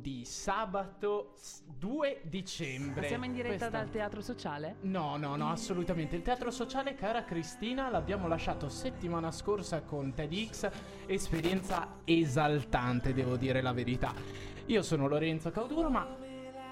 14 31 di sabato 2 dicembre. Siamo in diretta Questa- dal teatro sociale? No, no, no, assolutamente. Il teatro sociale, cara Cristina, l'abbiamo lasciato settimana scorsa con TEDx. Esperienza esaltante, devo dire la verità. Io sono Lorenzo Cauduro, ma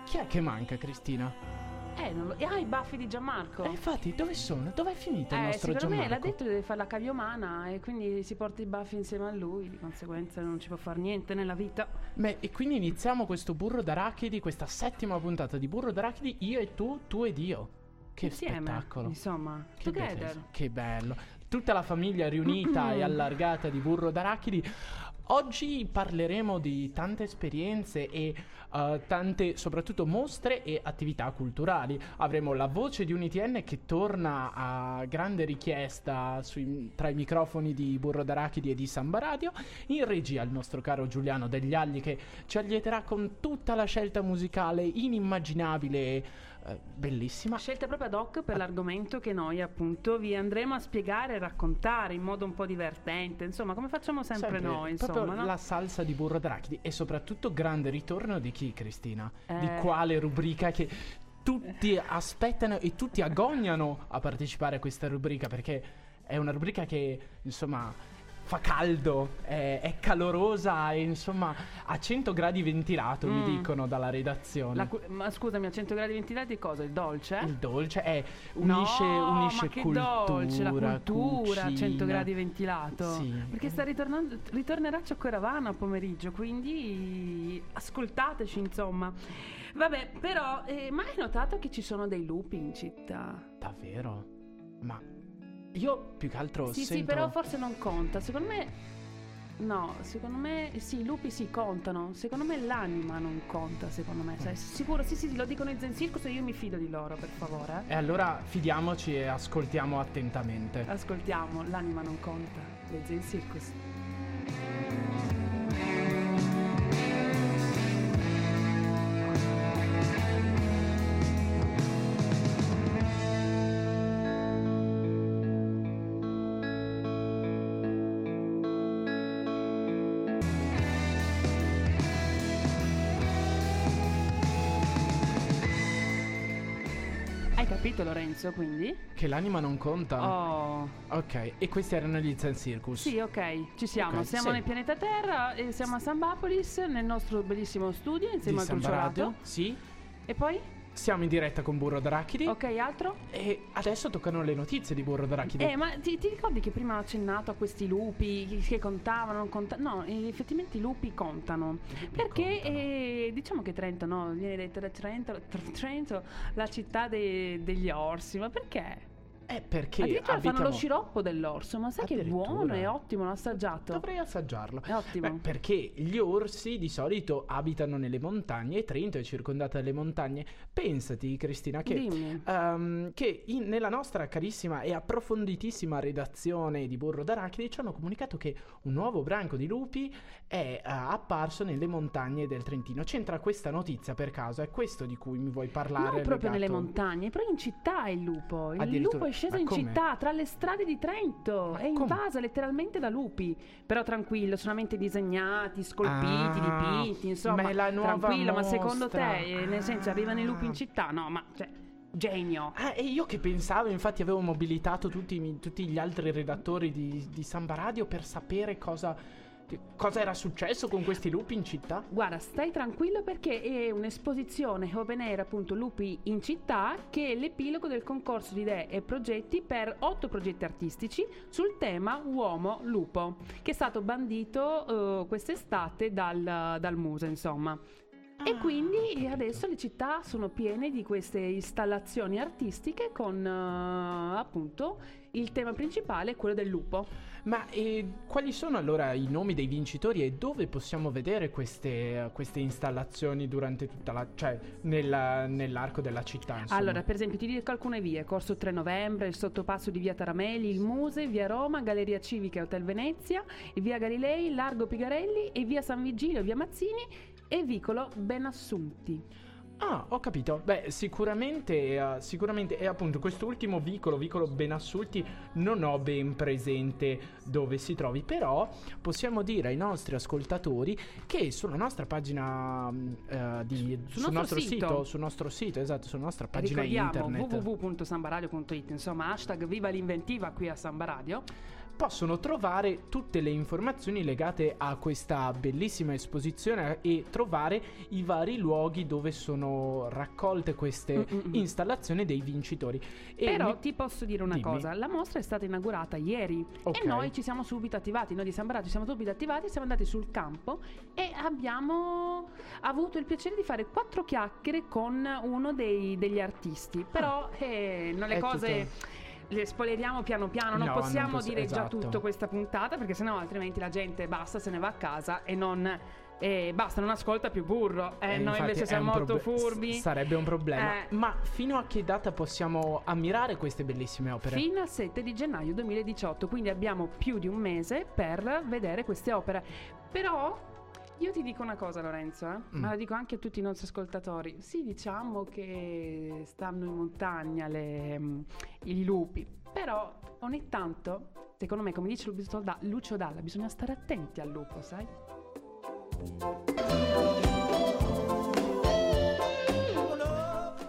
chi è che manca, Cristina? Eh, non lo... e ah, i baffi di Gianmarco. Eh, infatti, dove sono? Dove è finito il Eh, nostro secondo me Gianmarco? l'ha detto che deve fare la caviomana e quindi si porta i baffi insieme a lui, di conseguenza non ci può fare niente nella vita. Beh, e quindi iniziamo questo burro d'arachidi, questa settima puntata di burro d'arachidi, io e tu, tu ed io. Che insieme, spettacolo. insomma, Che Che bello. Tutta la famiglia riunita e allargata di burro d'arachidi. Oggi parleremo di tante esperienze e eh, tante, soprattutto, mostre e attività culturali. Avremo la voce di UniTN che torna a grande richiesta sui- tra i microfoni di Burro d'Arachidi e di Samba Radio. In regia il nostro caro Giuliano Degli Agli che ci allieterà con tutta la scelta musicale inimmaginabile eh, bellissima. Scelta proprio ad hoc per l'argomento che noi appunto vi andremo a spiegare e raccontare in modo un po' divertente, insomma, come facciamo sempre, noi, proprio insomma, no? la salsa di burro d'arachidi e soprattutto grande ritorno di chi Cristina? Di Eh. quale rubrica che tutti aspettano e tutti agognano a partecipare a questa rubrica perché è una rubrica che insomma fa caldo, è, è calorosa e insomma a 100 gradi ventilato mi Mm. dicono dalla redazione. Cu- ma scusami, a 100 gradi ventilati cosa? Il dolce? Il dolce è unisce, no, unisce ma cultura, dolce, la cultura a 100 cucina. gradi ventilato. Sì. Perché sta ritornando, ritornerà Cioccoravana a pomeriggio, quindi ascoltateci insomma. Vabbè, però, eh, ma hai notato che ci sono dei lupi in città? Davvero? Ma io più che altro sì, sì, sento... però forse non conta. Secondo me... No, secondo me sì, i lupi sì contano. Secondo me l'anima non conta, secondo me. Sai, sicuro, sì, sì, sì, lo dicono i Zen Circus e io mi fido di loro, per favore. E allora fidiamoci e ascoltiamo attentamente. Ascoltiamo, l'anima non conta, dei Zen Circus. Lorenzo, quindi? Che l'anima non conta? Oh, Ok, e questi erano gli Zen Circus. sì, ok, ci siamo. Ok, siamo sì. nel pianeta Terra e siamo a Sambapolis, nel nostro bellissimo studio, Di insieme al Samba Cruciolato. Radio. Sì. E poi? Siamo in diretta con Burro d'Arachidi. Ok, altro? E adesso toccano le notizie di Burro d'Arachidi. Eh, ma ti, ti ricordi che prima ho accennato a questi lupi che- contavano, contavano? No, eh, effettivamente i lupi contano. perché contano. eh, diciamo che Trento, no? Viene detto da Trento, Tr- Trento la città dei- degli orsi, ma perché? Eh, perché Addirittura fanno abitiamo- lo sciroppo dell'orso, ma sai che è buono, è ottimo, l'ho assaggiato. Dovrei assaggiarlo. È ottimo. Beh, perché gli orsi di solito abitano nelle montagne e Trento è circondata dalle montagne. Pensati, Cristina, che, ehm, che in- nella nostra carissima e approfonditissima redazione di Burro d'Arachidi ci hanno comunicato che un nuovo branco di lupi è eh, apparso nelle montagne del Trentino. C'entra questa notizia per caso? È questo di cui mi vuoi parlare? Non proprio nelle legato- montagne, però in città è il lupo. Il lupo è sceso ma in come? città, tra le strade di Trento. Ma è come? invasa letteralmente da lupi. Però tranquillo, solamente disegnati, scolpiti, Ah, dipinti, insomma. ma è la nuova tranquillo, ma secondo mostra. te, eh, nel senso, arrivano i lupi in Ah. città? No, ma cioè, genio. Ah, e io che pensavo, infatti avevo mobilitato tutti, i mi- tutti gli altri redattori di, di Samba Radio per sapere cosa, che- cosa era successo con questi lupi in città. Guarda, stai tranquillo perché è un'esposizione open air, appunto, Lupi in città, che è l'epilogo del concorso di idee e progetti per otto progetti artistici sul tema uomo-lupo, che è stato bandito eh, quest'estate dal, dal Muse, insomma. E quindi adesso le città sono piene di queste installazioni artistiche con eh, appunto il tema principale, quello del lupo. Ma eh, quali sono allora i nomi dei vincitori e dove possiamo vedere queste, queste installazioni durante tutta la... cioè nella- nell'arco della città? Insomma? Allora, per esempio, ti dico alcune vie: Corso 3 Novembre, il sottopasso di via Tarameli, il Muse, via Roma, Galleria Civica e Hotel Venezia, via Galilei, Largo Pigarelli e via San Vigilio, via Mazzini e vicolo Benassunti. Ah, ho capito. Beh, sicuramente, eh, sicuramente, e appunto quest'ultimo vicolo, vicolo Benassulti, non ho ben presente dove si trovi, però possiamo dire ai nostri ascoltatori che sulla nostra pagina eh, di, Sul sul, nostro nostro sito. sito, sul nostro sito, esatto, sulla nostra pagina Ricordiamo internet. www.sambaradio.it, insomma, hashtag viva l'inventiva qui a Samba Radio. Possono trovare tutte le informazioni legate a questa bellissima esposizione e trovare i vari luoghi dove sono raccolte queste Mm-mm-mm. installazioni dei vincitori. E Però mi- ti posso dire una Dimmi. cosa, la mostra è stata inaugurata ieri Ok. e noi ci siamo subito attivati, noi di Samba Radio ci siamo subito attivati, siamo andati sul campo e abbiamo avuto il piacere di fare quattro chiacchiere con uno dei- degli artisti. Però eh, non le È cose... tutto- Le spoileriamo piano piano, non No, non possiamo possi- dire già esatto. tutto questa puntata perché sennò altrimenti la gente basta, se ne va a casa e non... eh, basta, non ascolta più burro. Eh, Eh, noi invece siamo molto furbi. s- Sarebbe un problema. Eh. Ma fino a che data possiamo ammirare queste bellissime opere? Fino al 7 di gennaio 2018, quindi abbiamo più di un mese per vedere queste opere. Però io ti dico una cosa Lorenzo, eh? Mm. ma la dico anche a tutti i nostri ascoltatori. Sì, diciamo che stanno in montagna le, mm, i lupi, però ogni tanto, secondo me, come dice Lucio Dalla, bisogna stare attenti al lupo, sai?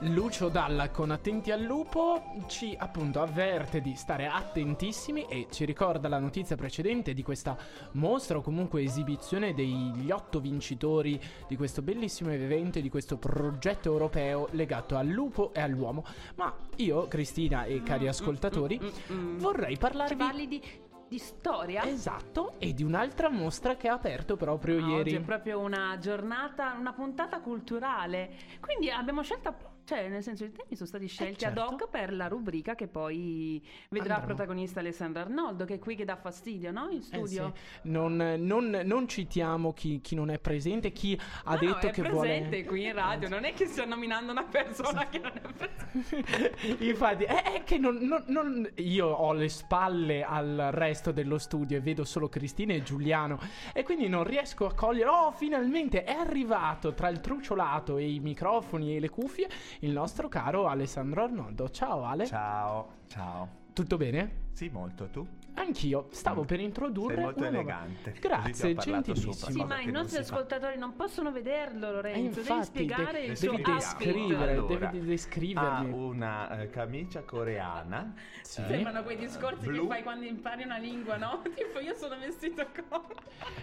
Lucio Dalla con Attenti al lupo ci appunto avverte di stare attentissimi e ci ricorda la notizia precedente di questa mostra o comunque esibizione degli otto vincitori di questo bellissimo evento e di questo progetto europeo legato al lupo e all'uomo. Ma io, Cristina e cari ascoltatori, Mm, mm, mm. vorrei Ci parlarvi parli di, di storia? esatto e di un'altra mostra che ha aperto proprio Ah, ieri. Oggi è proprio una giornata, una puntata culturale. Quindi abbiamo scelto, cioè nel senso i temi sono stati scelti ad certo. hoc per la rubrica che poi vedrà Andremo. protagonista Alessandra Arnoldo, che è qui che dà fastidio, no? In Eh studio. sì, non, non- non citiamo chi, chi non è presente, chi ha no, detto è che presente vuole. qui in radio, non è che sto nominando una persona che non è presente. Infatti, è, è che non, non- non- io ho le spalle al resto dello studio e vedo solo Cristina e Giuliano e quindi non riesco a cogliere. Oh, finalmente è arrivato tra il truciolato e i microfoni e le cuffie il nostro caro Alessandro Arnoldo. Ciao Ale, Ciao, ciao. tutto bene? Sì, molto. Tu? Anch'io stavo per introdurre Sei molto una nuova- elegante. Grazie, gentilissimo. Sì, ma i nostri si fa. ascoltatori non possono vederlo, Lorenzo. Eh, devi infatti, spiegare de- il devi suo descrivere, Allora, devi Ha descrivermi. una eh, camicia coreana. Sì. Sembrano quei discorsi Blu. che fai quando impari una lingua, no? Tipo, io sono vestito con.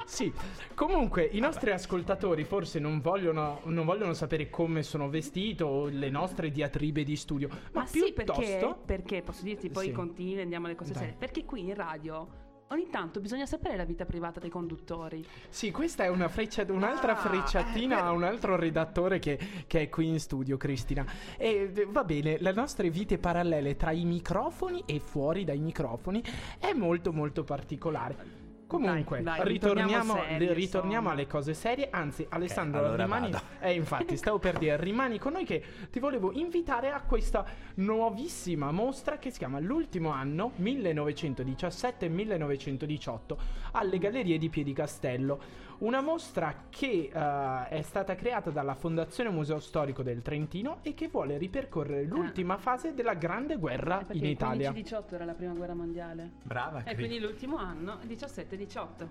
Sì, comunque i nostri ascoltatori forse non vogliono, non vogliono sapere come sono vestito o le nostre diatribe di studio, ma, Ma sì, piuttosto... perché? Perché posso dirti poi Sì. continui, andiamo alle cose Dai. serie. Perché qui in radio ogni tanto bisogna sapere la vita privata dei conduttori. Sì, questa è una freccia, un'altra Ah, frecciatina eh, a un altro redattore che, che è qui in studio, Cristina. E va bene, le nostre vite parallele tra i microfoni e fuori dai microfoni è molto molto particolare. Comunque, Dai, dai, ritorniamo, ritorniamo serie, ritorniamo alle cose serie. Anzi, Alessandro, allora rimani. vado. Eh, infatti, stavo per dire, rimani con noi che ti volevo invitare a questa nuovissima mostra che si chiama L'ultimo anno 1917-1918 alle Gallerie di Piedicastello. Una mostra che eh, è stata creata dalla Fondazione Museo Storico del Trentino e che vuole ripercorrere l'ultima fase della Grande Guerra Eh, in il Italia. 15-18 era la prima guerra mondiale. Brava, E quindi l'ultimo anno, 17-18.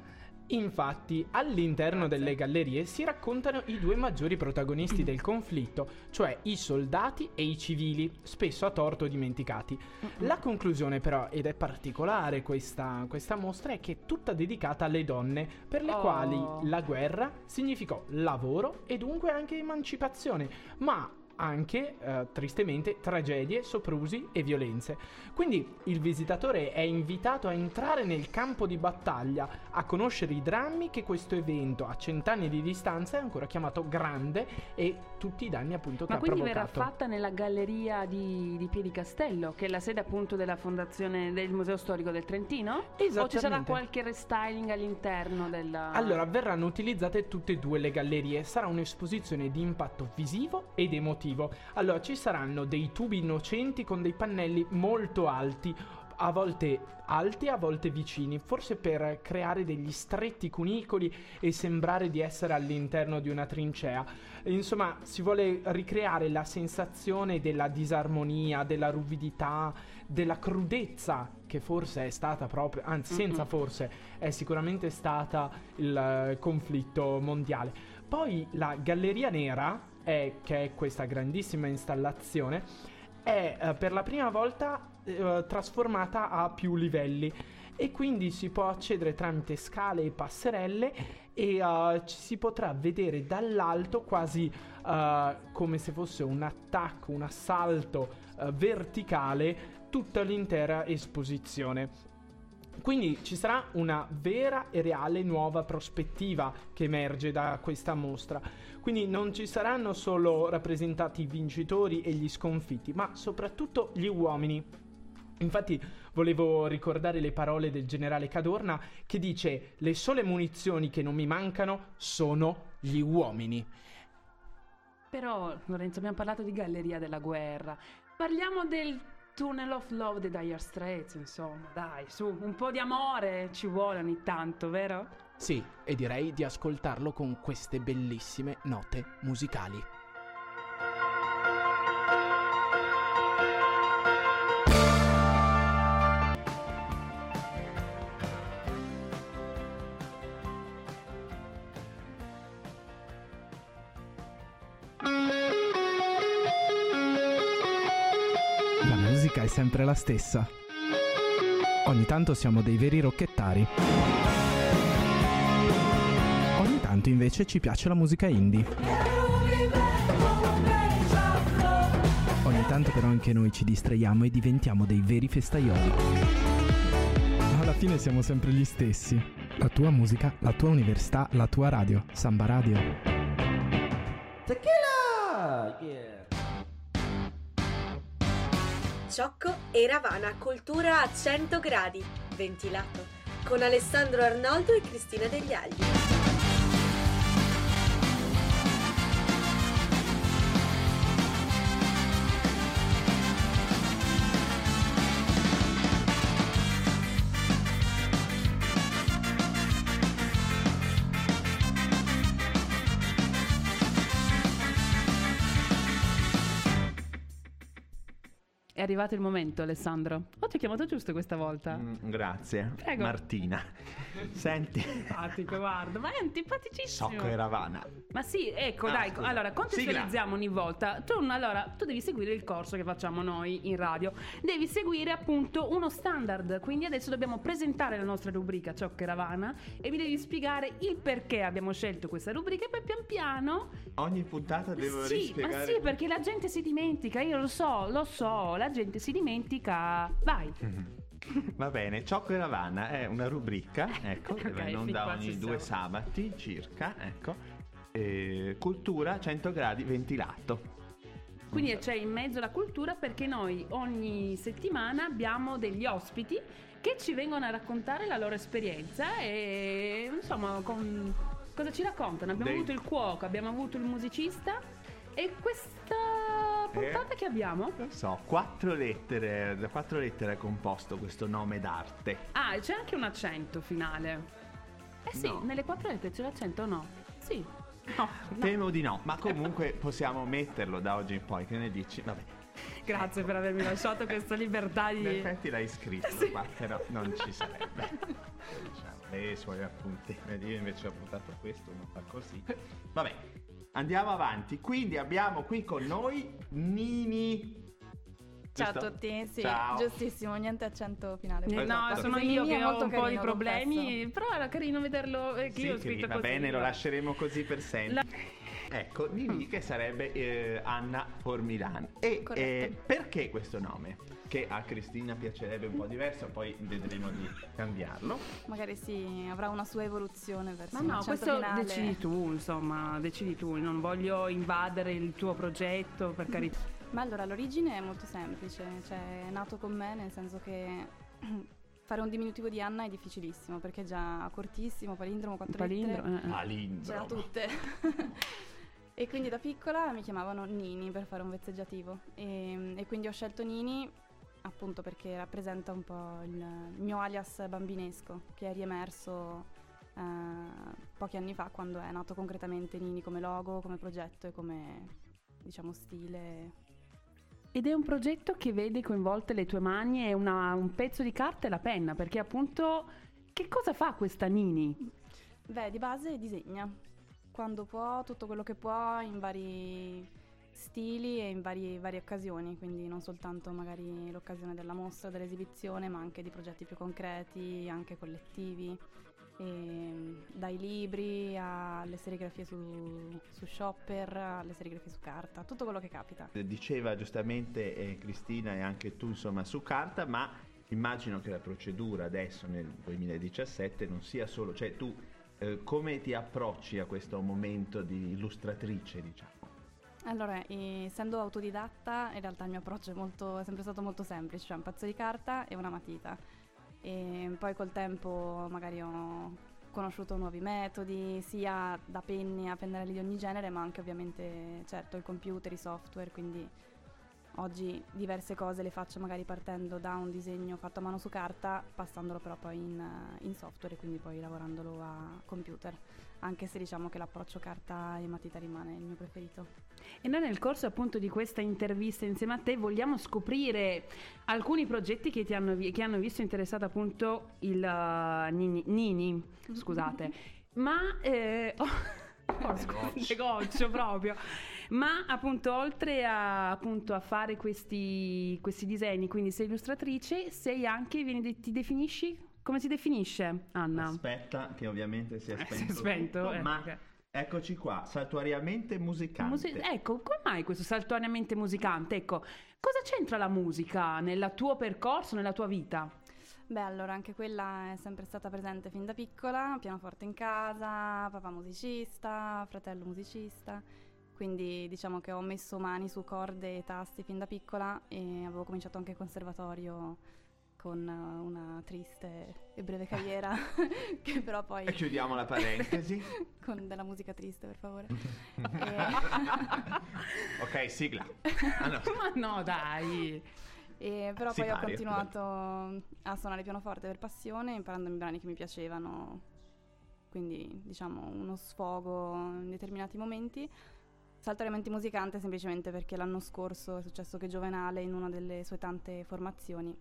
Infatti, all'interno delle gallerie si raccontano i due maggiori protagonisti del conflitto, cioè i soldati e i civili, spesso a torto dimenticati. La conclusione però, ed è particolare questa, questa mostra, è che è tutta dedicata alle donne, per le Oh. quali la guerra significò lavoro e dunque anche emancipazione, ma anche, eh, tristemente, tragedie, soprusi e violenze. Quindi il visitatore è invitato a entrare nel campo di battaglia, a conoscere i drammi che questo evento a cent'anni di distanza è ancora chiamato grande e tutti i danni appunto che Ma ha quindi verrà provocato. fatta nella galleria di, di Piedicastello, che è la sede appunto della fondazione del Museo Storico del Trentino? O ci sarà qualche restyling all'interno della... Allora, verranno utilizzate tutte e due le gallerie. Sarà un'esposizione di impatto visivo ed emotivo. Allora, ci saranno dei tubi innocenti con dei pannelli molto alti. A volte alti, a volte vicini, forse per creare degli stretti cunicoli e sembrare di essere all'interno di una trincea. Insomma, si vuole ricreare la sensazione della disarmonia, della ruvidità, della crudezza che forse è stata proprio, anzi senza Mm-mm. forse, è sicuramente stata il conflitto mondiale. Poi la Galleria Nera, è, che è questa grandissima installazione, è eh, per la prima volta eh, trasformata a più livelli e quindi si può accedere tramite scale e passerelle e eh, ci si potrà vedere dall'alto quasi eh, come se fosse un attacco, un assalto eh, verticale tutta l'intera esposizione. Quindi ci sarà una vera e reale nuova prospettiva che emerge da questa mostra. Quindi non ci saranno solo rappresentati i vincitori e gli sconfitti, ma soprattutto gli uomini. Infatti volevo ricordare le parole del generale Cadorna che dice le sole munizioni che non mi mancano sono gli uomini. Però, Lorenzo, abbiamo parlato di Galleria della Guerra. Parliamo del Tunnel of Love dei Dire Straits, insomma, dai, su, un po' di amore ci vuole ogni tanto, vero? Sì, e direi di ascoltarlo con queste bellissime note musicali. Sempre la stessa. Ogni tanto siamo dei veri rocchettari. Ogni tanto invece ci piace la musica indie. Ogni tanto però anche noi ci distraiamo e diventiamo dei veri festaioli. Ma alla fine siamo sempre gli stessi. La tua musica, la tua università, la tua radio. Samba Radio. Ciocco e Ravana Cultura a 100 gradi, ventilato, con Alessandro Arnoldo e Cristina Degli Agli. Arrivato il momento, Alessandro. Oh, ti ho chiamato giusto questa volta. Mm, grazie. Prego. Martina. Senti, Simpatico, guarda, ma è antipaticissimo. Socco e Ravana. Ma sì, ecco, Ah, dai, scusa. allora contestualizziamo ogni volta. Tu, allora, tu devi seguire il corso che facciamo noi in radio. Devi seguire appunto uno standard. Quindi adesso dobbiamo presentare la nostra rubrica Ciò che Ravana e vi devi spiegare il perché abbiamo scelto questa rubrica e poi pian piano Ogni puntata devo sì, rispiegare. ma sì, perché la gente si dimentica, io lo so, lo so, la gente si dimentica. Vai. Va bene, Ciocco e Ravana è una rubrica, ecco, che Ok, va in onda ogni due siamo. sabati circa, ecco. Eh, cultura 100 gradi ventilato. Quindi c'è in mezzo la cultura perché noi ogni settimana abbiamo degli ospiti che ci vengono a raccontare la loro esperienza e insomma con- cosa ci raccontano. Abbiamo Dei- avuto il cuoco, abbiamo avuto il musicista e questa puntata Eh? che abbiamo? Non so, quattro lettere, da quattro lettere è composto questo nome d'arte. Ah, e c'è anche un accento finale. Eh sì, No. nelle quattro lettere c'è l'accento o no? Sì. No, no. Temo di no, ma comunque possiamo metterlo da oggi in poi, che ne dici? Vabbè, Grazie per avermi lasciato questa libertà in di... effetti l'hai scritto qua, però non ci sarebbe. Diciamo, i suoi appunti. Io invece ho buttato questo, non fa così. Vabbè, andiamo avanti. Quindi abbiamo qui con noi Nini. Ciao a Giusto? tutti, sì, Ciao. giustissimo, niente accento finale. Eh, Esatto. No, sono io Nini che ho un po' di carino, problemi, però era carino vederlo eh, che Sì, io ho che scritto va così. bene, lo lasceremo così per sempre. Ecco, Nini che sarebbe eh, Anna Formilan. E eh, perché questo nome? Che a Cristina piacerebbe un po' diverso, poi vedremo di cambiarlo. Magari sì, avrà una sua evoluzione verso Ma no, questo finale. decidi tu, insomma, decidi tu, non voglio invadere il tuo progetto, per carità. Ma allora l'origine è molto semplice, cioè è nato con me nel senso che fare un diminutivo di Anna è difficilissimo perché è già cortissimo, palindromo, quattro Palindro, lettere, eh, eh. Palindromo. c'era tutte. e quindi da piccola mi chiamavano Nini per fare un vezzeggiativo e, e quindi ho scelto Nini appunto perché rappresenta un po' il, il mio alias bambinesco che è riemerso eh, pochi anni fa quando è nato concretamente Nini come logo, come progetto e come diciamo stile. Ed è un progetto che vede coinvolte le tue mani e una- un pezzo di carta e la penna, perché appunto che cosa fa questa Nini? Beh, di base disegna quando può, tutto quello che può in vari stili e in vari- varie occasioni, quindi non soltanto magari l'occasione della mostra, dell'esibizione, ma anche di progetti più concreti, anche collettivi, e dai libri alle serigrafie su, su shopper, alle serigrafie su carta, tutto quello che capita. Diceva giustamente eh, Cristina e anche tu insomma su carta, ma immagino che la procedura adesso nel 2017 non sia solo, cioè tu eh, come ti approcci a questo momento di illustratrice diciamo? Allora, essendo autodidatta, in realtà il mio approccio è, molto- è sempre stato molto semplice, cioè un pezzo di carta e una matita. E poi col tempo magari ho conosciuto nuovi metodi, sia da penni a pennarelli di ogni genere, ma anche ovviamente, certo, il computer, i software, quindi oggi diverse cose le faccio magari partendo da un disegno fatto a mano su carta, passandolo però poi in, in software e quindi poi lavorandolo a computer, anche se diciamo che l'approccio carta e matita rimane il mio preferito. E noi nel corso appunto di questa intervista insieme a te vogliamo scoprire alcuni progetti che ti hanno, che hanno visto interessato appunto il uh, Nini, Nini, scusate, ma eh, oh, oh, negozio proprio. Ma appunto oltre a, appunto, a fare questi, questi disegni, quindi sei illustratrice, sei anche, vieni ti definisci? Come si definisce Anna? Aspetta che ovviamente si è Eh, spento, si è spento, tutto, eh, ma ok. eccoci qua, saltuariamente musicante. Musi- ecco, come mai questo saltuariamente musicante? Ecco, cosa c'entra la musica nel tuo percorso, nella tua vita? Beh, allora anche quella è sempre stata presente fin da piccola, pianoforte in casa, papà musicista, fratello musicista, quindi diciamo che ho messo mani su corde e tasti fin da piccola e avevo cominciato anche il conservatorio con eh, una triste e breve carriera che però poi E chiudiamo la parentesi. con della musica triste per favore. ok, sigla. Ah, no. Ma no, dai. E però Si poi ho continuato a suonare pianoforte per passione, imparando i brani che mi piacevano, quindi diciamo uno sfogo in determinati momenti. Saltuariamente musicante semplicemente perché l'anno scorso è successo che Giovenale in una delle sue tante formazioni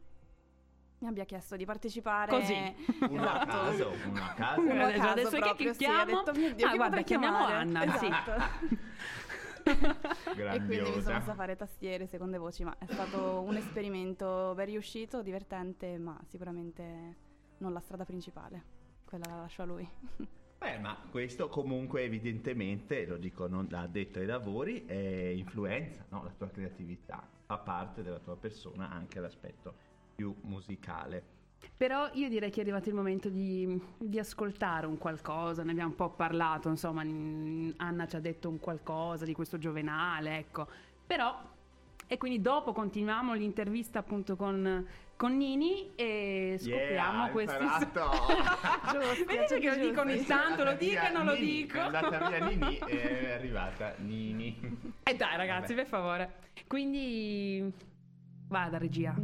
mi abbia chiesto di partecipare. Così. Uno a Esatto. caso, uno a caso. Uno a Adesso- caso adesso che proprio, sì, chiamo? ha detto, "Mio Dio, Ah, guarda, chiamiamo chiamare?" Anna, sì. Esatto. e quindi mi sono messa a fare tastiere, seconde voci, ma è stato un esperimento ben riuscito, divertente, ma sicuramente non la strada principale. Quella la lascio a lui. Beh, ma questo comunque evidentemente, lo dico non da addetto ai lavori, influenza, no? La tua creatività fa parte della tua persona anche l'aspetto più musicale. Però io direi che è arrivato il momento di, di ascoltare un qualcosa, ne abbiamo un po' parlato, insomma, Anna ci ha detto un qualcosa di questo giovenale, ecco. Però, e quindi dopo continuiamo l'intervista appunto con, con Nini e scopriamo Yeah, questi... Giusto, Vedete che lo dico ogni tanto, lo dico e non lo dico. È andata via Nini è arrivata Nini. E Eh, dai ragazzi, Vabbè. per favore. Quindi, vada regia.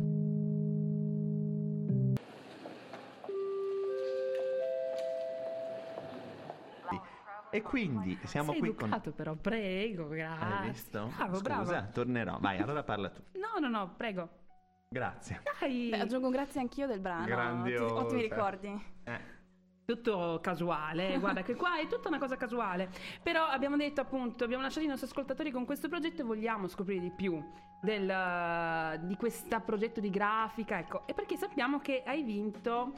E quindi siamo Sei qui con... educato però, prego, grazie. Hai visto? Bravo, Scusa, bravo. tornerò. Vai, allora parla tu. No, no, no, prego. Grazie. Dai. Beh, aggiungo un grazie anch'io del brano. Grandiosa. Ottimi, ottimi ricordi. Eh. tutto casuale, guarda che qua è tutta una cosa casuale. Però abbiamo detto appunto, abbiamo lasciato i nostri ascoltatori con questo progetto e vogliamo scoprire di più del, di questo progetto di grafica, ecco, e perché sappiamo che hai vinto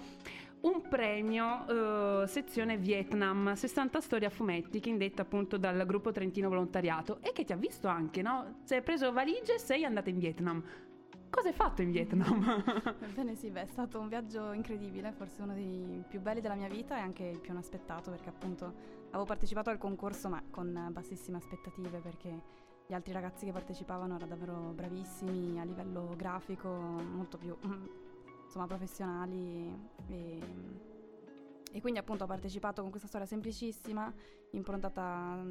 un premio eh, sezione Vietnam, 60 storie a fumetti, che indetta appunto dal gruppo Trentino Volontariato e che ti ha visto anche, no? Sei preso valigie e sei andata in Vietnam. Cosa hai fatto in Vietnam? Ebbene sì, beh, è stato un viaggio incredibile, forse uno dei più belli della mia vita e anche il più inaspettato perché appunto avevo partecipato al concorso ma con bassissime aspettative perché gli altri ragazzi che partecipavano erano davvero bravissimi a livello grafico, molto più insomma professionali e, e quindi appunto ho partecipato con questa storia semplicissima, improntata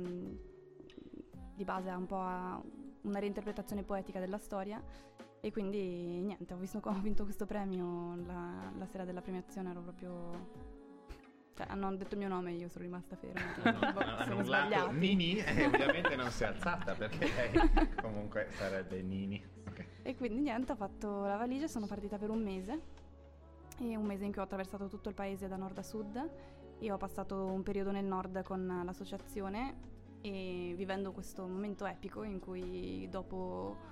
di base un po' a una reinterpretazione poetica della storia E quindi niente, ho, visto, ho vinto questo premio la, la sera della premiazione, ero proprio... Cioè, hanno detto il mio nome e io sono rimasta ferma. Boh, sono urlato sbagliati. Nini e ovviamente non si è alzata perché lei comunque sarebbe Nini. Ok. E quindi niente, ho fatto la valigia sono partita per un mese. E un mese in cui ho attraversato tutto il paese da nord a sud. E ho passato un periodo nel nord con l'associazione e vivendo questo momento epico in cui dopo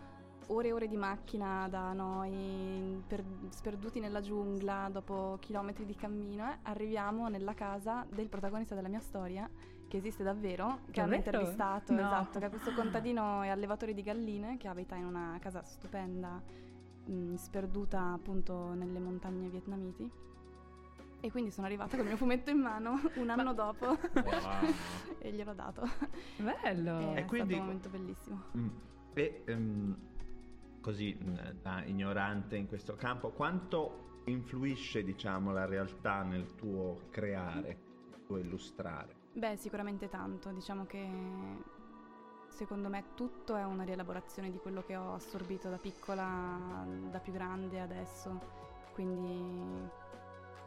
ore e ore di macchina da noi, per- sperduti nella giungla, dopo chilometri di cammino, eh, arriviamo nella casa del protagonista della mia storia, che esiste davvero, che hanno Davvero? intervistato, No. esatto, che è questo contadino e allevatore di galline che abita in una casa stupenda, mh, sperduta appunto nelle montagne vietnamiti. E quindi sono arrivata con il mio fumetto in mano un anno dopo Wow. e gliel'ho dato. Bello. è E quindi- stato un momento bellissimo. Mm. E ehm, così da ignorante in questo campo, quanto influisce diciamo la realtà nel tuo creare, nel tuo illustrare? Beh, sicuramente tanto. Diciamo che secondo me tutto è una rielaborazione di quello che ho assorbito da piccola, da più grande adesso. Quindi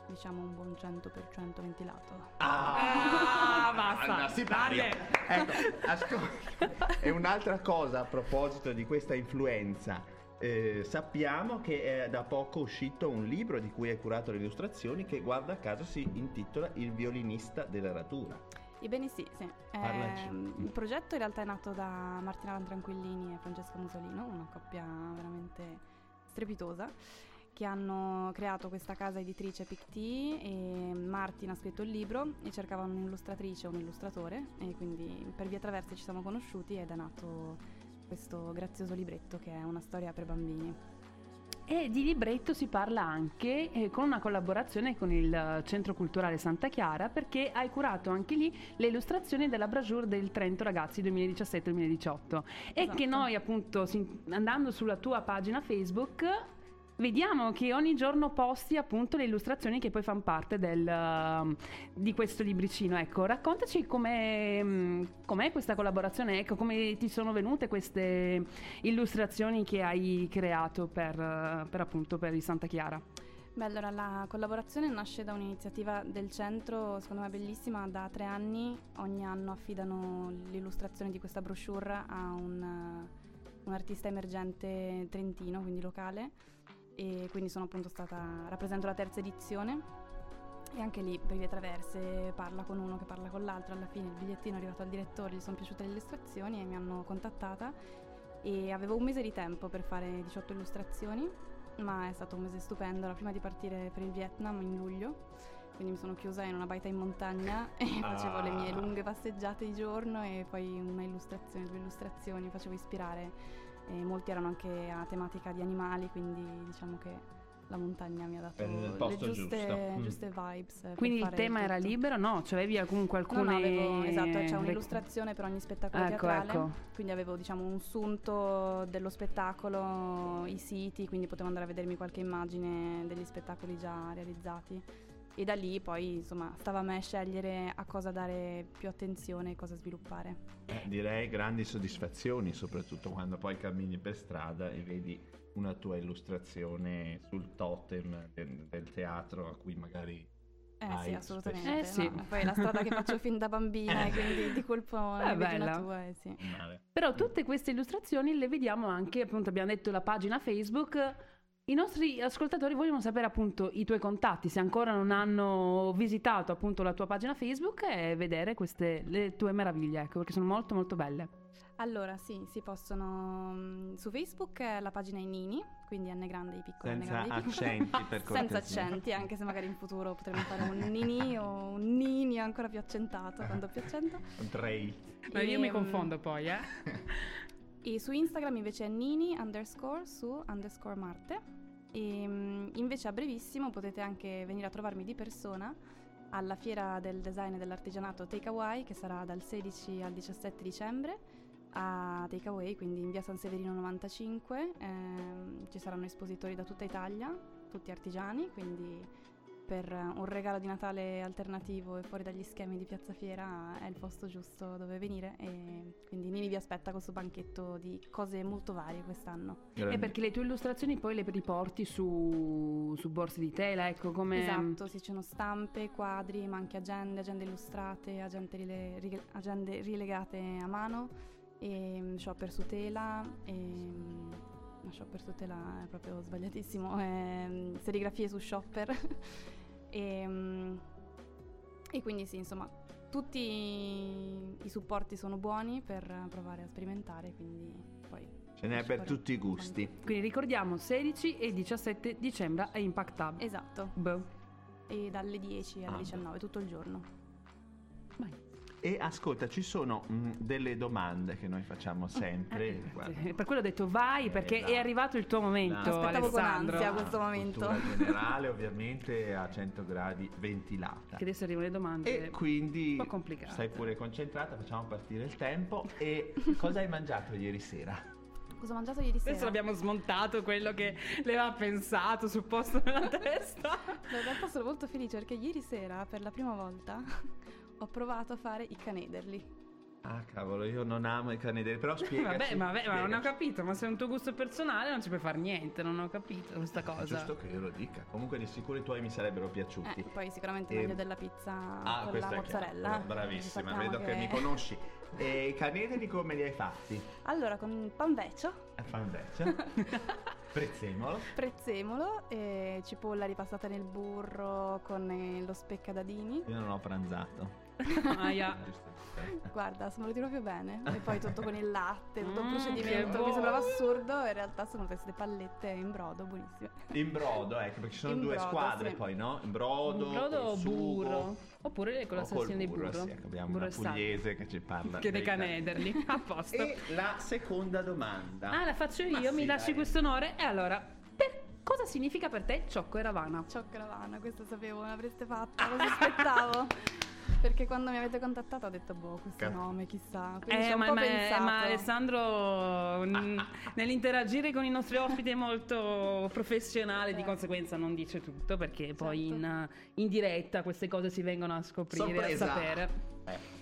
diciamo un buon 100% ventilato. Ah, basta. Anna Siparia. Ecco, ascolta. E un'altra cosa a proposito di questa influenza. eh, sappiamo che è da poco uscito un libro di cui hai curato le illustrazioni che guarda caso si intitola Il violinista della ratura. Ebbene sì, sì. Ehm, il progetto in realtà è nato da Martina Lantranquillini e Francesca Musolino, una coppia veramente strepitosa, che hanno creato questa casa editrice PICT e Martin ha scritto il libro e cercavano un'illustratrice o un illustratore e quindi per via traverse ci siamo conosciuti ed è nato questo grazioso libretto che è una storia per bambini. E di libretto si parla anche eh, con una collaborazione con il eh, Centro Culturale Santa Chiara perché hai curato anche lì le illustrazioni della Brasure del Trento Ragazzi 2017-2018 e Esatto. che noi appunto andando sulla tua pagina Facebook vediamo che ogni giorno posti appunto le illustrazioni che poi fanno parte del, um, di questo libricino. Ecco, raccontaci com'è, mm, com'è questa collaborazione, ecco, come ti sono venute queste illustrazioni che hai creato per, eh, per appunto per il Santa Chiara. Beh, allora la collaborazione nasce da un'iniziativa del centro, secondo me bellissima, da tre anni ogni anno affidano l'illustrazione di questa brochure a un, un artista emergente trentino, quindi locale, e quindi sono appunto stata, rappresento la terza edizione. E anche lì per vie traverse parla con uno che parla con l'altro, alla fine il bigliettino è arrivato al direttore, gli sono piaciute le illustrazioni e mi hanno contattata. E avevo un mese di tempo per fare 18 illustrazioni ma è stato un mese stupendo, era prima di partire per il Vietnam in luglio, quindi mi sono chiusa in una baita in montagna e facevo le mie Ah. lunghe passeggiate di giorno e poi una illustrazione, due illustrazioni, facevo ispirare e molti erano anche a tematica di animali, quindi diciamo che la montagna mi ha dato le giuste. Mm. giuste vibes. Quindi il tema era tutto. libero? No, cioè avevi comunque No, alcune... no, avevo, esatto, c'è un'illustrazione per ogni spettacolo Ecco, teatrale. ecco. Quindi avevo diciamo un sunto dello spettacolo, i siti, quindi potevo andare a vedermi qualche immagine degli spettacoli già realizzati. E da lì poi insomma stava a me scegliere a cosa dare più attenzione e cosa sviluppare. Eh, direi grandi soddisfazioni, soprattutto quando poi cammini per strada e vedi una tua illustrazione sul totem del, del teatro a cui magari Eh sì, assolutamente. Eh sì. no, Poi è la strada che faccio fin da bambina e quindi di colpo vedi bella. tua, eh sì. Però tutte queste illustrazioni le vediamo anche, appunto abbiamo detto la pagina Facebook. I nostri ascoltatori vogliono sapere appunto i tuoi contatti, se ancora non hanno visitato appunto la tua pagina Facebook e vedere queste le tue meraviglie, ecco, perché sono molto molto belle. Allora, sì, si possono. mm, Su Facebook la pagina è Nini, quindi N grande i piccoli. N Senza grande i piccoli. accenti per Senza cortesia. accenti, anche se magari in futuro potremmo fare un Nini o un Nini ancora più accentato, con doppio accento. Potrei. Ma io mi Ehm, confondo poi, eh. E su Instagram invece è Nini underscore su underscore Marte. E mm, invece a brevissimo potete anche venire a trovarmi di persona alla fiera del design e dell'artigianato Takeaway che sarà dal 16 al 17 dicembre a Takeaway, quindi in via San Severino 95. Ehm, ci saranno espositori da tutta Italia, tutti artigiani, quindi per un regalo di Natale alternativo e fuori dagli schemi di Piazza Fiera è il posto giusto dove venire e quindi Nini vi aspetta questo banchetto di cose molto varie quest'anno. E perché le tue illustrazioni poi le riporti su, su borse di tela, ecco come... Esatto, sì, ci sono stampe, quadri, ma anche agende, agende illustrate, agende, rile- rig- agende rilegate a mano, e mm, shopper su tela, e, mm, ma shopper su tela è proprio sbagliatissimo, e, mm, serigrafie su shopper. e, mm, e quindi sì, insomma, tutti i supporti sono buoni per provare a sperimentare, quindi poi... Ce n'è per tutti i gusti. Quindi ricordiamo 16 e 17 dicembre a Impact Hub. Esatto, Boh. e dalle 10 alle Ah, 19 tutto il giorno. Vai. E ascolta, ci sono mm, delle domande che noi facciamo sempre. Eh, per quello ho detto vai perché Esatto. è arrivato il tuo momento, Aspettavo con Alessandro. ansia questo momento. Cultura generale, ovviamente a 100 gradi ventilata. Che adesso arrivano le domande. E quindi un po' complicate. stai pure concentrata, facciamo partire il tempo. E cosa hai mangiato ieri sera? Cosa ho mangiato ieri sera? Adesso l'abbiamo smontato quello che le aveva pensato sul posto nella testa. No, in realtà sono molto felice perché ieri sera, per la prima volta, ho provato a fare i canederli. Ah, cavolo, io non amo i canederi, però spiegaci. Vabbè, ma, vabbè, ma non ho spiegaci. capito, ma se è un tuo gusto personale non ci puoi fare niente, non ho capito questa È cosa. giusto che io lo dica. Comunque di sicuro i tuoi mi sarebbero piaciuti. Eh, poi sicuramente E- meglio della pizza Ah, con la mozzarella. Bravissima, vedo che... mi conosci. E i canederi come li hai fatti? Allora, con panveccio, A fanveccia. Prezzemolo. prezzemolo, e cipolla ripassata nel burro con eh, lo speccadadini. Io non ho pranzato. Aia. Giusto. Guarda, sono venuti proprio bene. E poi tutto con il latte, tutto un Mm, procedimento che che sembrava assurdo. In realtà sono queste pallette in brodo, buonissime. In brodo, ecco, perché ci sono In due brodo, squadre sì. poi, no? In brodo, Brodo o burro? Oppure con la salsina di burro. Sì, ecco, abbiamo Burro una e pugliese che ci parla. Che dei canederli. A posto. E la seconda domanda. Ah, la faccio io, Ma mi sì, lasci dai. questo onore? E allora, per cosa significa per te Ciocco e Ravana? Ciao Caravana, questo sapevo, l'avreste fatta, lo sospettavo. Perché quando mi avete contattato ho detto, boh, questo Cazzo. nome, chissà. Quindi Eh, ho un ma, po' ma- pensato. ma Alessandro mm, nell'interagire con i nostri ospiti è molto professionale, di Eh. conseguenza non dice tutto perché poi Certo. in, in diretta queste cose si vengono a scoprire, Sorpresa. a sapere. Eh,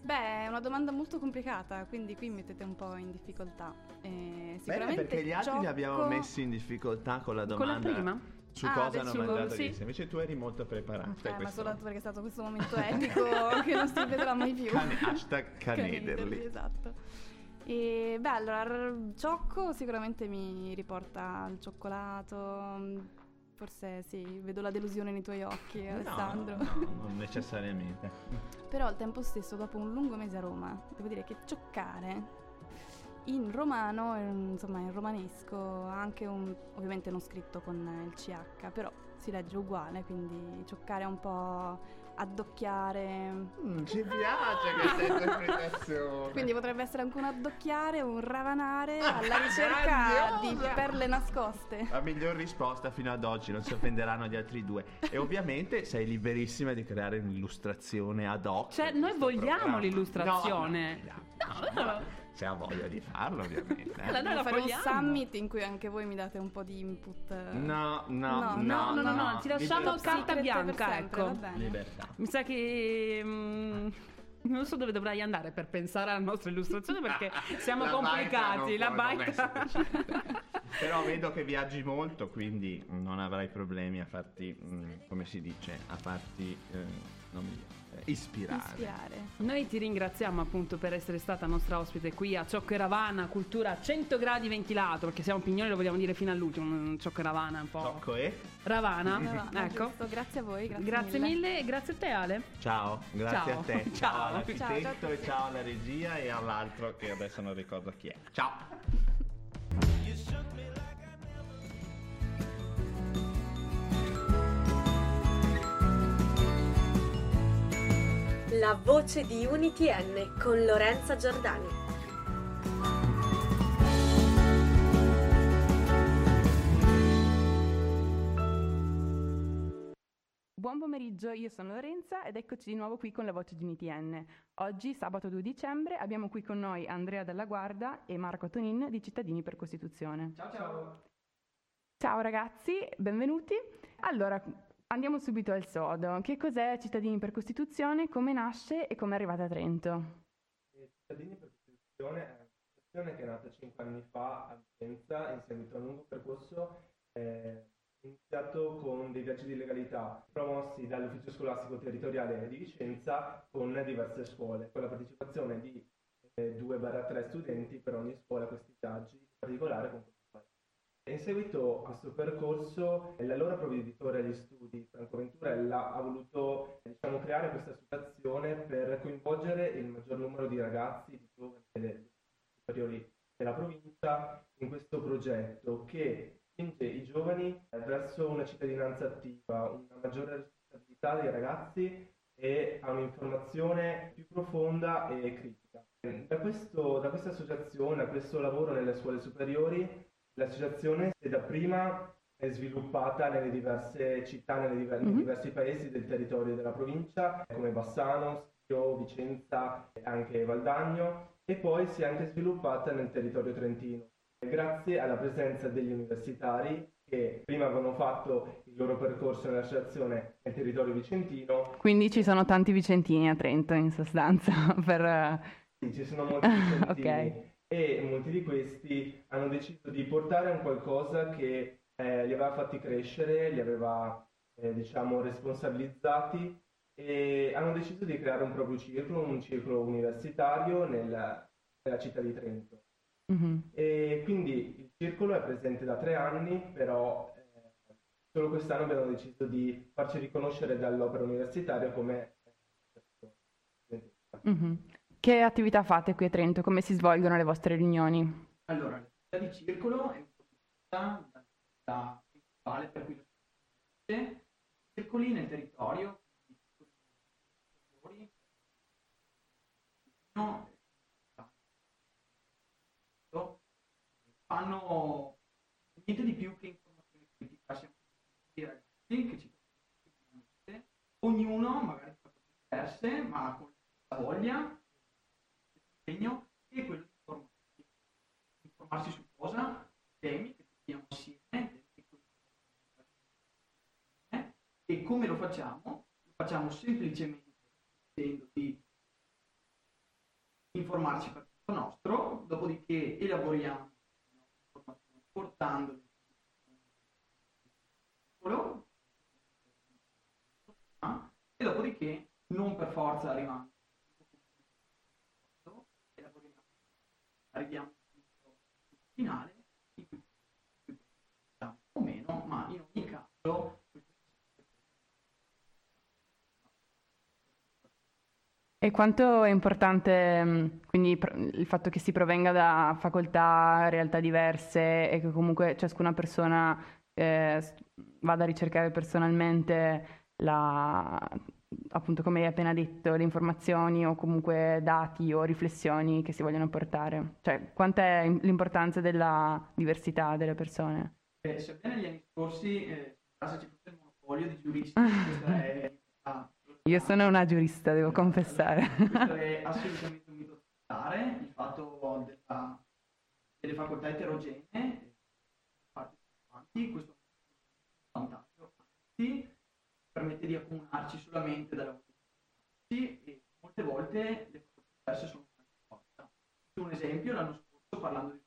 Beh, è una domanda molto complicata, quindi qui mettete un po' in difficoltà. Eh, Bene, sicuramente perché gli altri li abbiamo messi in difficoltà con la Con la domanda. prima? Su Ah, cosa hanno sugo, mangiato sì. sera. Invece tu eri molto preparata. Eh, ma solo perché è stato questo momento epico che non si ripeterà mai più. Cane- hashtag canederli. Esatto. E beh, allora, ciocco sicuramente mi riporta al cioccolato. mm, Forse sì, vedo la delusione nei tuoi occhi, No, Alessandro. No, non necessariamente. Però al tempo stesso, dopo un lungo mese a Roma, devo dire che cioccare in romano, insomma in romanesco, anche un, ovviamente non scritto con il CH, però si legge uguale, quindi cioccare un po' addocchiare. Mm, ci piace questa interpretazione. Quindi potrebbe essere anche un addocchiare, un ravanare Ah, alla ricerca di perle nascoste. La miglior risposta fino ad oggi, non si offenderanno gli altri due. E ovviamente sei liberissima di creare un'illustrazione ad hoc. Cioè, noi vogliamo programma. l'illustrazione. No, no, no, no. Se ha voglia di farlo, ovviamente. eh. Allora, noi la fare un summit in cui anche voi mi date un po' di input. No, no, No, no, no, no, no, ti lasciamo Libertà. carta secret bianca, sempre, ecco. Libertà. Mi sa che mm, non so dove dovrai andare per pensare alla nostra illustrazione perché siamo La complicati. baita La sufficiente. Però vedo che viaggi molto, quindi non avrai problemi a farti, mm, come si dice, a farti eh, non mi viene, eh, ispirare. Ispirare. Noi ti ringraziamo appunto per essere stata nostra ospite qui a Ciocco e Ravana, cultura a 100 gradi ventilato, perché siamo pignoli, lo vogliamo dire fino all'ultimo, mm, Ciocco e Ravana un po'. Ciocco e Ravana, Ravana, ecco. giusto. Grazie a voi, grazie, Grazie mille e grazie a te Ale. ciao, grazie Ciao. a te. Ciao. Ciao all'architetto Ciao, ciao a e tutti. ciao alla regia e all'altro che adesso non ricordo chi è. Ciao. La voce di Unity N con Lorenza Giordani. Buon pomeriggio, io sono Lorenza ed eccoci di nuovo qui con la voce di UNITN. Oggi, sabato 2 dicembre, abbiamo qui con noi Andrea Della Guarda e Marco Tonin di Cittadini per Costituzione. Ciao ciao! Ciao ragazzi, benvenuti. Allora, Andiamo subito al sodo. Che cos'è Cittadini per Costituzione, come nasce e come è arrivata a Trento? Cittadini per Costituzione è un'associazione che è nata cinque anni fa a Vicenza in seguito a un lungo percorso eh, iniziato con dei viaggi di legalità promossi dall'ufficio scolastico territoriale di Vicenza con diverse scuole, con la partecipazione di eh, 2-3 studenti per ogni scuola a questi viaggi, in particolare con in seguito a questo percorso, l'allora provveditore agli studi, Franco Venturella, ha voluto diciamo, creare questa associazione per coinvolgere il maggior numero di ragazzi, di giovani delle superiori della provincia in questo progetto che spinge i giovani verso una cittadinanza attiva, una maggiore responsabilità dei ragazzi e a un'informazione più profonda e critica. Da, questo, da questa associazione, da questo lavoro nelle scuole superiori, L'associazione si è dapprima sviluppata nelle diverse città, nelle diver- mm-hmm. nei diversi paesi del territorio della provincia, come Bassano, Schio, Vicenza e anche Valdagno, e poi si è anche sviluppata nel territorio trentino, grazie alla presenza degli universitari che prima avevano fatto il loro percorso nell'associazione nel territorio vicentino. Quindi ci sono tanti vicentini a Trento in sostanza per... Sì, ci sono molti vicentini. okay e molti di questi hanno deciso di portare un qualcosa che eh, li aveva fatti crescere, li aveva eh, diciamo responsabilizzati e hanno deciso di creare un proprio circolo, un circolo universitario nella, nella città di Trento. Mm-hmm. E quindi il circolo è presente da tre anni, però eh, solo quest'anno abbiamo deciso di farci riconoscere dall'opera universitaria come mm-hmm. Che attività fate qui a Trento? Come si svolgono le vostre riunioni? Allora, l'attività di circolo è la principale per cui circoli nel territorio fanno niente di più che informazione critica siamo dei ragazzi che ci ognuno magari fa cose diverse ma con la voglia impegno e quello di informarsi. Informarsi su cosa? Temi che trattiamo assieme e come lo facciamo? Lo facciamo semplicemente chiedendo di informarci per conto nostro, dopodiché elaboriamo l'informazione portandole e dopodiché non per forza arrivando arriviamo al finale o meno, ma in ogni caso E quanto è importante mm, quindi il fatto che si provenga da facoltà, realtà diverse e che comunque ciascuna persona eh, vada a ricercare personalmente la, appunto come hai appena detto, le informazioni o comunque dati o riflessioni che si vogliono portare? Cioè, quanta è l'importanza della diversità delle persone? Eh, sebbene negli anni scorsi eh, ci fosse il monopolio di giuristi, questa è... Ah, Io sono una giurista, devo confessare. Questo è assolutamente un mito totale, il fatto della, delle facoltà eterogenee, questo è un vantaggio, anzi, permette di accomunarci solamente dalle votazioni e molte volte le cose diverse sono forza. Un esempio, l'anno scorso parlando di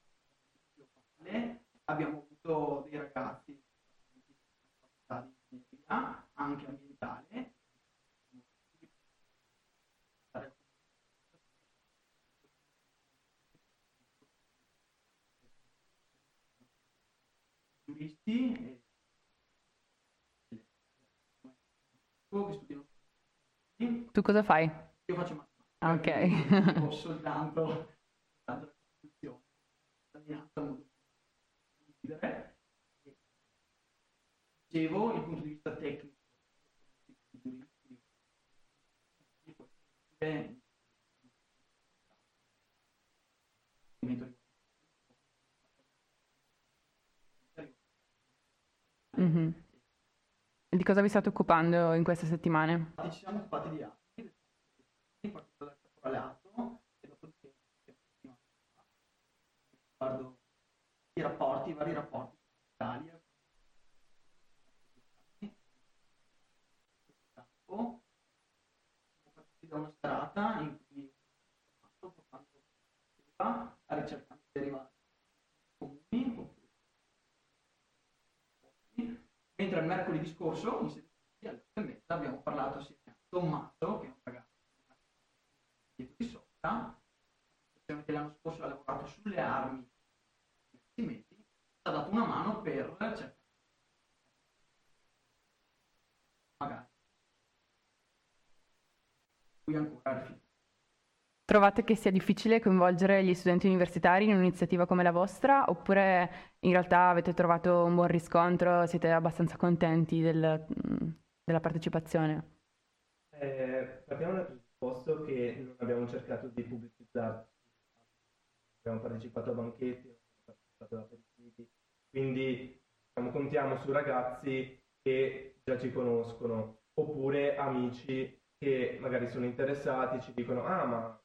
locale abbiamo avuto dei ragazzi di ingegneria, anche ambientale, giuristi che studiano. Tu cosa fai? Io faccio matematica. Ok. Ho soltanto, la costruzione, ridere. Dicevo, il punto di vista tecnico, Mm-hmm. Di cosa vi state occupando in queste settimane? Ci siamo occupati di altri, partito dal caporalato e dopodiché riguardo i rapporti, i vari rapporti con l'Italia, da una serata in mentre il mercoledì scorso in sede alle 8 e mezza abbiamo parlato assieme a Tommaso che è un ragazzo di sopra che l'anno scorso ha lavorato sulle armi mesi ha dato una mano per cercare magari qui ancora rifiuto Trovate che sia difficile coinvolgere gli studenti universitari in un'iniziativa come la vostra? Oppure in realtà avete trovato un buon riscontro, siete abbastanza contenti del, della partecipazione? Eh, partiamo dal presupposto che non abbiamo cercato di pubblicizzare, abbiamo partecipato a banchetti, abbiamo partecipato ad aperitivi, quindi diciamo, contiamo su ragazzi che già ci conoscono oppure amici che magari sono interessati, ci dicono ah ma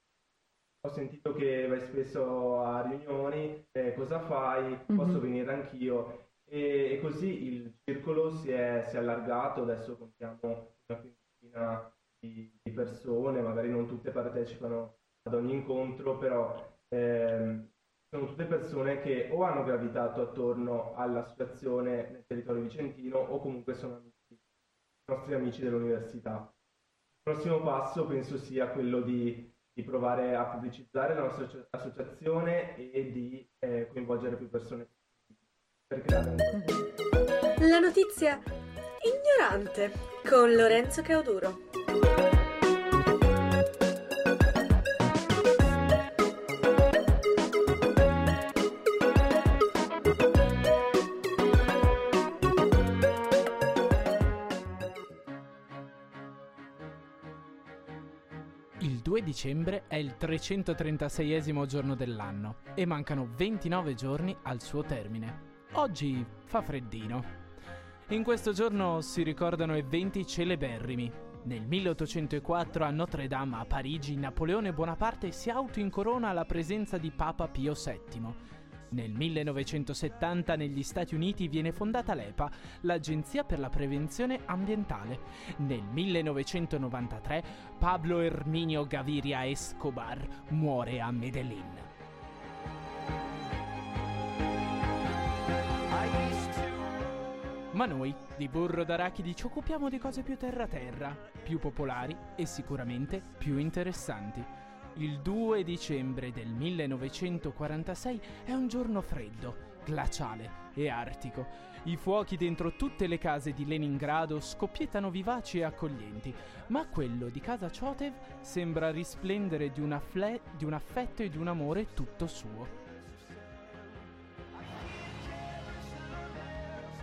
ho sentito che vai spesso a riunioni, eh, cosa fai? Posso mm-hmm. venire anch'io? E, e, così il circolo si è, si è, allargato, adesso contiamo una quindicina di, di, persone, magari non tutte partecipano ad ogni incontro, però ehm, sono tutte persone che o hanno gravitato attorno all'associazione nel territorio vicentino o comunque sono amici, nostri amici dell'università. Il prossimo passo penso sia quello di di provare a pubblicizzare la nostra associazione e di eh, coinvolgere più persone per creare un La notizia ignorante con Lorenzo Cauduro. Dicembre è il 336esimo giorno dell'anno e mancano 29 giorni al suo termine. Oggi fa freddino. In questo giorno si ricordano eventi celeberrimi. Nel 1804 a Notre Dame a Parigi Napoleone Bonaparte si autoincorona alla presenza di Papa Pio VII. Nel 1970 negli Stati Uniti viene fondata l'EPA, l'Agenzia per la Prevenzione Ambientale. Nel 1993 Pablo Herminio Gaviria Escobar muore a Medellin. Ma noi di burro d'arachidi ci occupiamo di cose più terra-terra, più popolari e sicuramente più interessanti. Il 2 dicembre del 1946 è un giorno freddo, glaciale e artico. I fuochi dentro tutte le case di Leningrado scoppiettano vivaci e accoglienti, ma quello di casa Chotev sembra risplendere di, fle- di un affetto e di un amore tutto suo.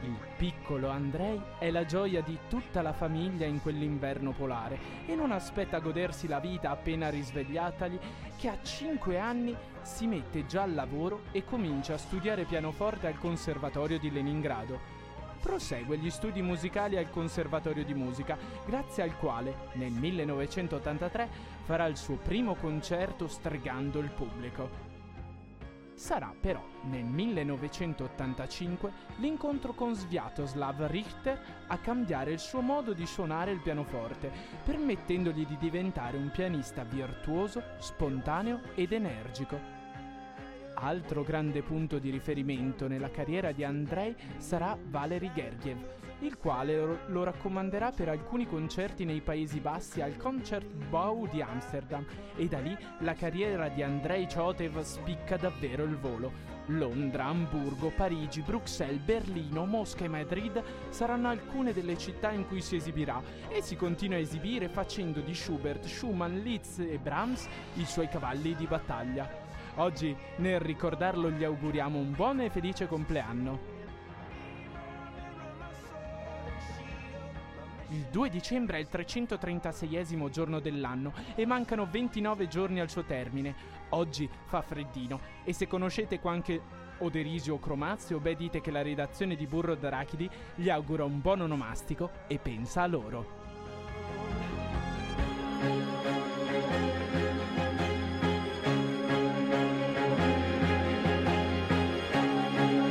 Il piccolo Andrei è la gioia di tutta la famiglia in quell'inverno polare e non aspetta a godersi la vita appena risvegliatagli che a 5 anni si mette già al lavoro e comincia a studiare pianoforte al Conservatorio di Leningrado. Prosegue gli studi musicali al Conservatorio di Musica, grazie al quale nel 1983 farà il suo primo concerto stregando il pubblico. Sarà però nel 1985 l'incontro con Sviatoslav Richter a cambiare il suo modo di suonare il pianoforte, permettendogli di diventare un pianista virtuoso, spontaneo ed energico. Altro grande punto di riferimento nella carriera di Andrei sarà Valery Gergiev, il quale lo raccomanderà per alcuni concerti nei Paesi Bassi al Concertbouw di Amsterdam e da lì la carriera di Andrei Chotev spicca davvero il volo. Londra, Amburgo, Parigi, Bruxelles, Berlino, Mosca e Madrid saranno alcune delle città in cui si esibirà e si continua a esibire facendo di Schubert, Schumann, Liszt e Brahms i suoi cavalli di battaglia. Oggi, nel ricordarlo, gli auguriamo un buon e felice compleanno. Il 2 dicembre è il 336esimo giorno dell'anno e mancano 29 giorni al suo termine. Oggi fa freddino e se conoscete qualche Oderisio o Cromazio, beh dite che la redazione di Burro d'Arachidi gli augura un buon onomastico e pensa a loro.